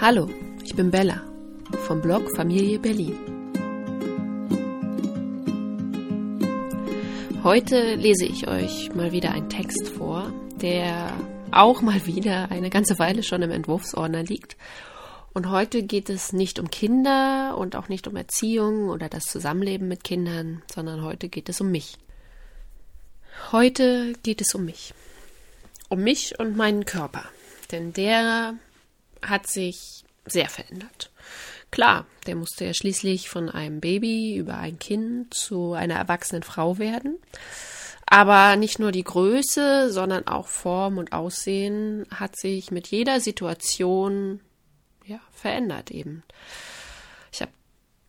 Hallo, ich bin Bella vom Blog Familie Berlin. Heute lese ich euch mal wieder einen Text vor, der auch mal wieder eine ganze Weile schon im Entwurfsordner liegt. Und heute geht es nicht um Kinder und auch nicht um Erziehung oder das Zusammenleben mit Kindern, sondern heute geht es um mich. Heute geht es um mich. Um mich und meinen Körper. Denn der hat sich sehr verändert. Klar, der musste ja schließlich von einem Baby über ein Kind zu einer erwachsenen Frau werden. Aber nicht nur die Größe, sondern auch Form und Aussehen hat sich mit jeder Situation ja, verändert eben. Ich hab,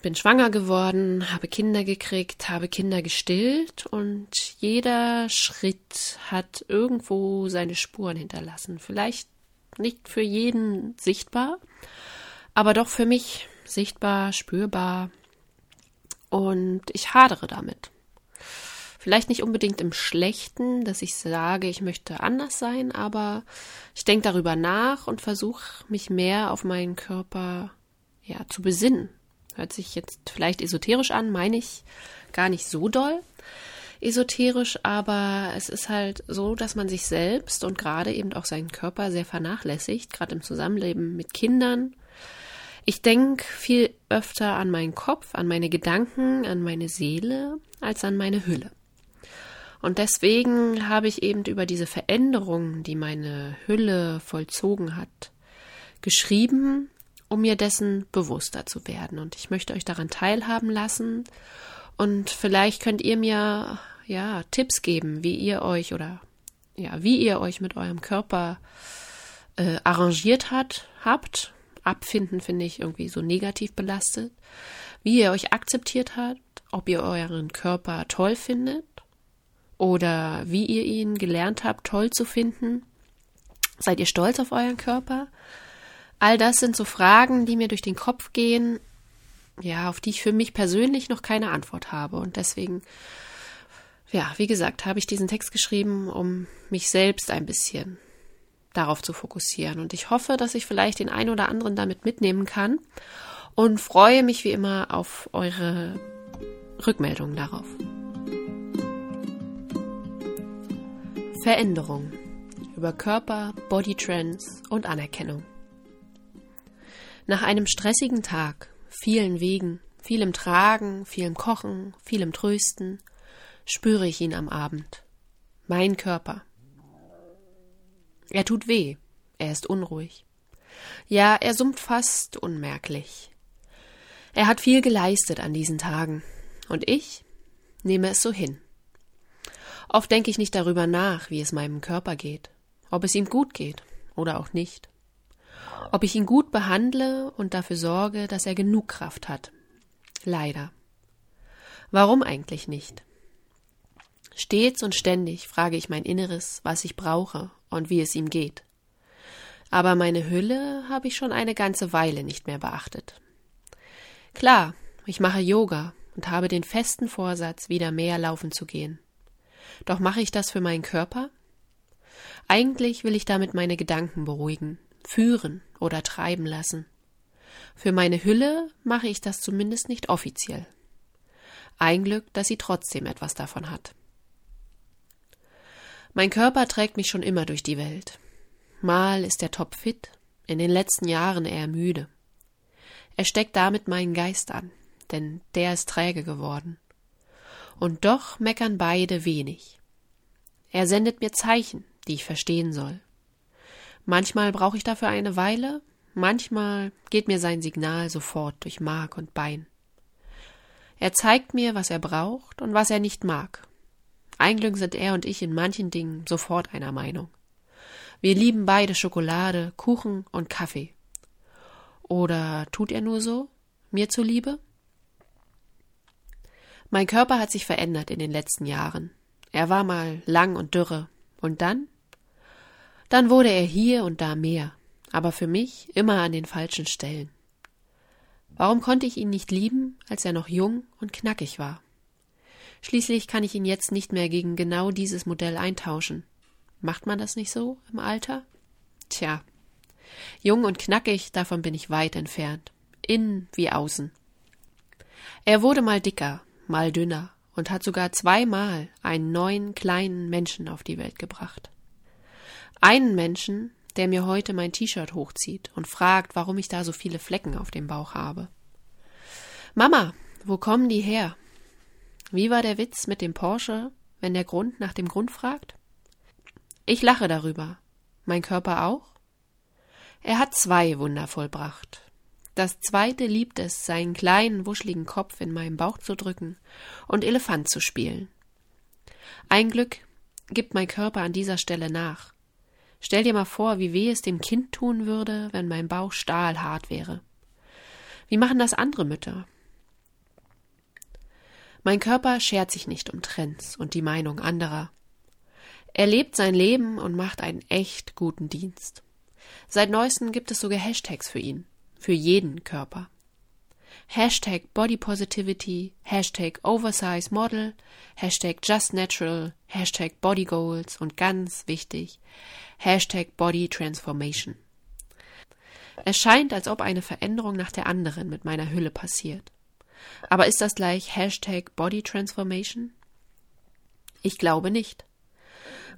bin schwanger geworden, habe Kinder gekriegt, habe Kinder gestillt und jeder Schritt hat irgendwo seine Spuren hinterlassen. Vielleicht nicht für jeden sichtbar, aber doch für mich sichtbar, spürbar. Und ich hadere damit. Vielleicht nicht unbedingt im Schlechten, dass ich sage, ich möchte anders sein, aber ich denke darüber nach und versuche mich mehr auf meinen Körper ja zu besinnen. Hört sich jetzt vielleicht esoterisch an, meine ich gar nicht so doll esoterisch, aber es ist halt so, dass man sich selbst und gerade eben auch seinen Körper sehr vernachlässigt, gerade im Zusammenleben mit Kindern. Ich denke viel öfter an meinen Kopf, an meine Gedanken, an meine Seele, als an meine Hülle. Und deswegen habe ich eben über diese Veränderungen, die meine Hülle vollzogen hat, geschrieben, um mir dessen bewusster zu werden. Und ich möchte euch daran teilhaben lassen. Und vielleicht könnt ihr mir ja, Tipps geben, wie ihr euch oder ja, wie ihr euch mit eurem Körper äh, arrangiert hat, habt. Abfinden finde ich irgendwie so negativ belastet. Wie ihr euch akzeptiert habt, ob ihr euren Körper toll findet oder wie ihr ihn gelernt habt, toll zu finden. Seid ihr stolz auf euren Körper? All das sind so Fragen, die mir durch den Kopf gehen, ja, auf die ich für mich persönlich noch keine Antwort habe. Und deswegen ja, wie gesagt, habe ich diesen Text geschrieben, um mich selbst ein bisschen darauf zu fokussieren. Und ich hoffe, dass ich vielleicht den einen oder anderen damit mitnehmen kann und freue mich wie immer auf eure Rückmeldungen darauf. Veränderung über Körper, Bodytrends und Anerkennung. Nach einem stressigen Tag, vielen Wegen, vielem Tragen, vielem Kochen, vielem Trösten, spüre ich ihn am Abend. Mein Körper. Er tut weh, er ist unruhig. Ja, er summt fast unmerklich. Er hat viel geleistet an diesen Tagen, und ich nehme es so hin. Oft denke ich nicht darüber nach, wie es meinem Körper geht, ob es ihm gut geht oder auch nicht, ob ich ihn gut behandle und dafür sorge, dass er genug Kraft hat. Leider. Warum eigentlich nicht? Stets und ständig frage ich mein Inneres, was ich brauche und wie es ihm geht. Aber meine Hülle habe ich schon eine ganze Weile nicht mehr beachtet. Klar, ich mache Yoga und habe den festen Vorsatz, wieder mehr laufen zu gehen. Doch mache ich das für meinen Körper? Eigentlich will ich damit meine Gedanken beruhigen, führen oder treiben lassen. Für meine Hülle mache ich das zumindest nicht offiziell. Ein Glück, dass sie trotzdem etwas davon hat. Mein Körper trägt mich schon immer durch die Welt. Mal ist er topfit, in den letzten Jahren eher müde. Er steckt damit meinen Geist an, denn der ist träge geworden. Und doch meckern beide wenig. Er sendet mir Zeichen, die ich verstehen soll. Manchmal brauche ich dafür eine Weile, manchmal geht mir sein Signal sofort durch Mark und Bein. Er zeigt mir, was er braucht und was er nicht mag, ein Glück sind er und ich in manchen Dingen sofort einer Meinung. Wir lieben beide Schokolade, Kuchen und Kaffee. Oder tut er nur so, mir zuliebe? Mein Körper hat sich verändert in den letzten Jahren. Er war mal lang und dürre. Und dann? Dann wurde er hier und da mehr, aber für mich immer an den falschen Stellen. Warum konnte ich ihn nicht lieben, als er noch jung und knackig war? Schließlich kann ich ihn jetzt nicht mehr gegen genau dieses Modell eintauschen. Macht man das nicht so im Alter? Tja. Jung und knackig, davon bin ich weit entfernt. Innen wie außen. Er wurde mal dicker, mal dünner und hat sogar zweimal einen neuen kleinen Menschen auf die Welt gebracht. Einen Menschen, der mir heute mein T-Shirt hochzieht und fragt, warum ich da so viele Flecken auf dem Bauch habe. Mama, wo kommen die her? Wie war der Witz mit dem Porsche, wenn der Grund nach dem Grund fragt? Ich lache darüber. Mein Körper auch? Er hat zwei Wunder vollbracht. Das zweite liebt es, seinen kleinen, wuscheligen Kopf in meinen Bauch zu drücken und Elefant zu spielen. Ein Glück gibt mein Körper an dieser Stelle nach. Stell dir mal vor, wie weh es dem Kind tun würde, wenn mein Bauch stahlhart wäre. Wie machen das andere Mütter? Mein Körper schert sich nicht um Trends und die Meinung anderer. Er lebt sein Leben und macht einen echt guten Dienst. Seit neuestem gibt es sogar Hashtags für ihn, für jeden Körper. Hashtag Body Positivity, Hashtag Oversize Model, Hashtag Just Natural, Hashtag Body Goals und ganz wichtig, Hashtag Body Transformation. Es scheint, als ob eine Veränderung nach der anderen mit meiner Hülle passiert. Aber ist das gleich Hashtag Body Transformation? Ich glaube nicht.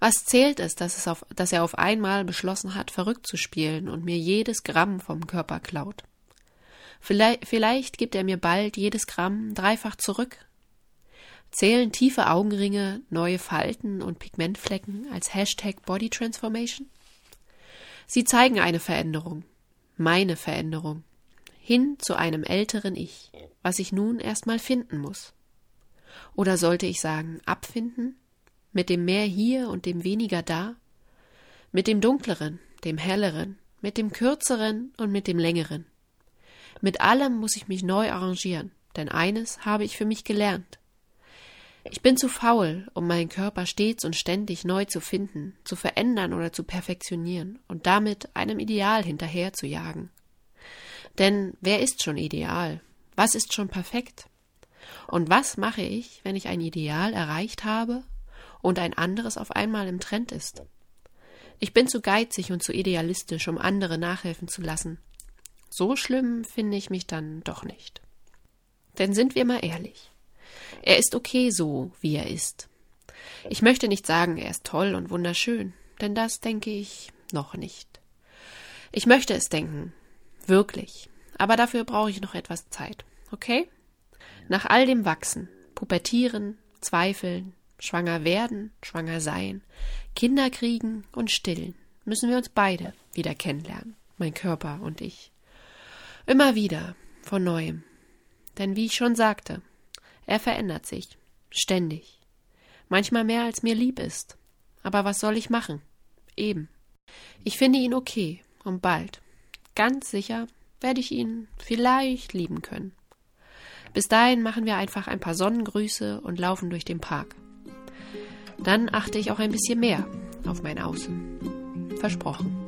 Was zählt es, dass, es auf, dass er auf einmal beschlossen hat, verrückt zu spielen und mir jedes Gramm vom Körper klaut? Vielleicht, vielleicht gibt er mir bald jedes Gramm dreifach zurück. Zählen tiefe Augenringe, neue Falten und Pigmentflecken als Hashtag Body Transformation? Sie zeigen eine Veränderung, meine Veränderung, hin zu einem älteren Ich, was ich nun erstmal finden muss. Oder sollte ich sagen, abfinden? mit dem mehr hier und dem weniger da, mit dem dunkleren, dem helleren, mit dem kürzeren und mit dem längeren. Mit allem muss ich mich neu arrangieren, denn eines habe ich für mich gelernt. Ich bin zu faul, um meinen Körper stets und ständig neu zu finden, zu verändern oder zu perfektionieren und damit einem Ideal hinterher zu jagen. Denn wer ist schon ideal? Was ist schon perfekt? Und was mache ich, wenn ich ein Ideal erreicht habe und ein anderes auf einmal im Trend ist. Ich bin zu geizig und zu idealistisch, um andere nachhelfen zu lassen. So schlimm finde ich mich dann doch nicht. Denn sind wir mal ehrlich. Er ist okay so, wie er ist. Ich möchte nicht sagen, er ist toll und wunderschön, denn das denke ich noch nicht. Ich möchte es denken, wirklich, aber dafür brauche ich noch etwas Zeit, okay? Nach all dem Wachsen, Pubertieren, Zweifeln, Schwanger werden, schwanger sein, Kinder kriegen und stillen, müssen wir uns beide wieder kennenlernen, mein Körper und ich. Immer wieder, von neuem. Denn wie ich schon sagte, er verändert sich, ständig. Manchmal mehr als mir lieb ist. Aber was soll ich machen? Eben. Ich finde ihn okay und bald, ganz sicher, werde ich ihn vielleicht lieben können. Bis dahin machen wir einfach ein paar Sonnengrüße und laufen durch den Park. Dann achte ich auch ein bisschen mehr auf mein Außen. Versprochen.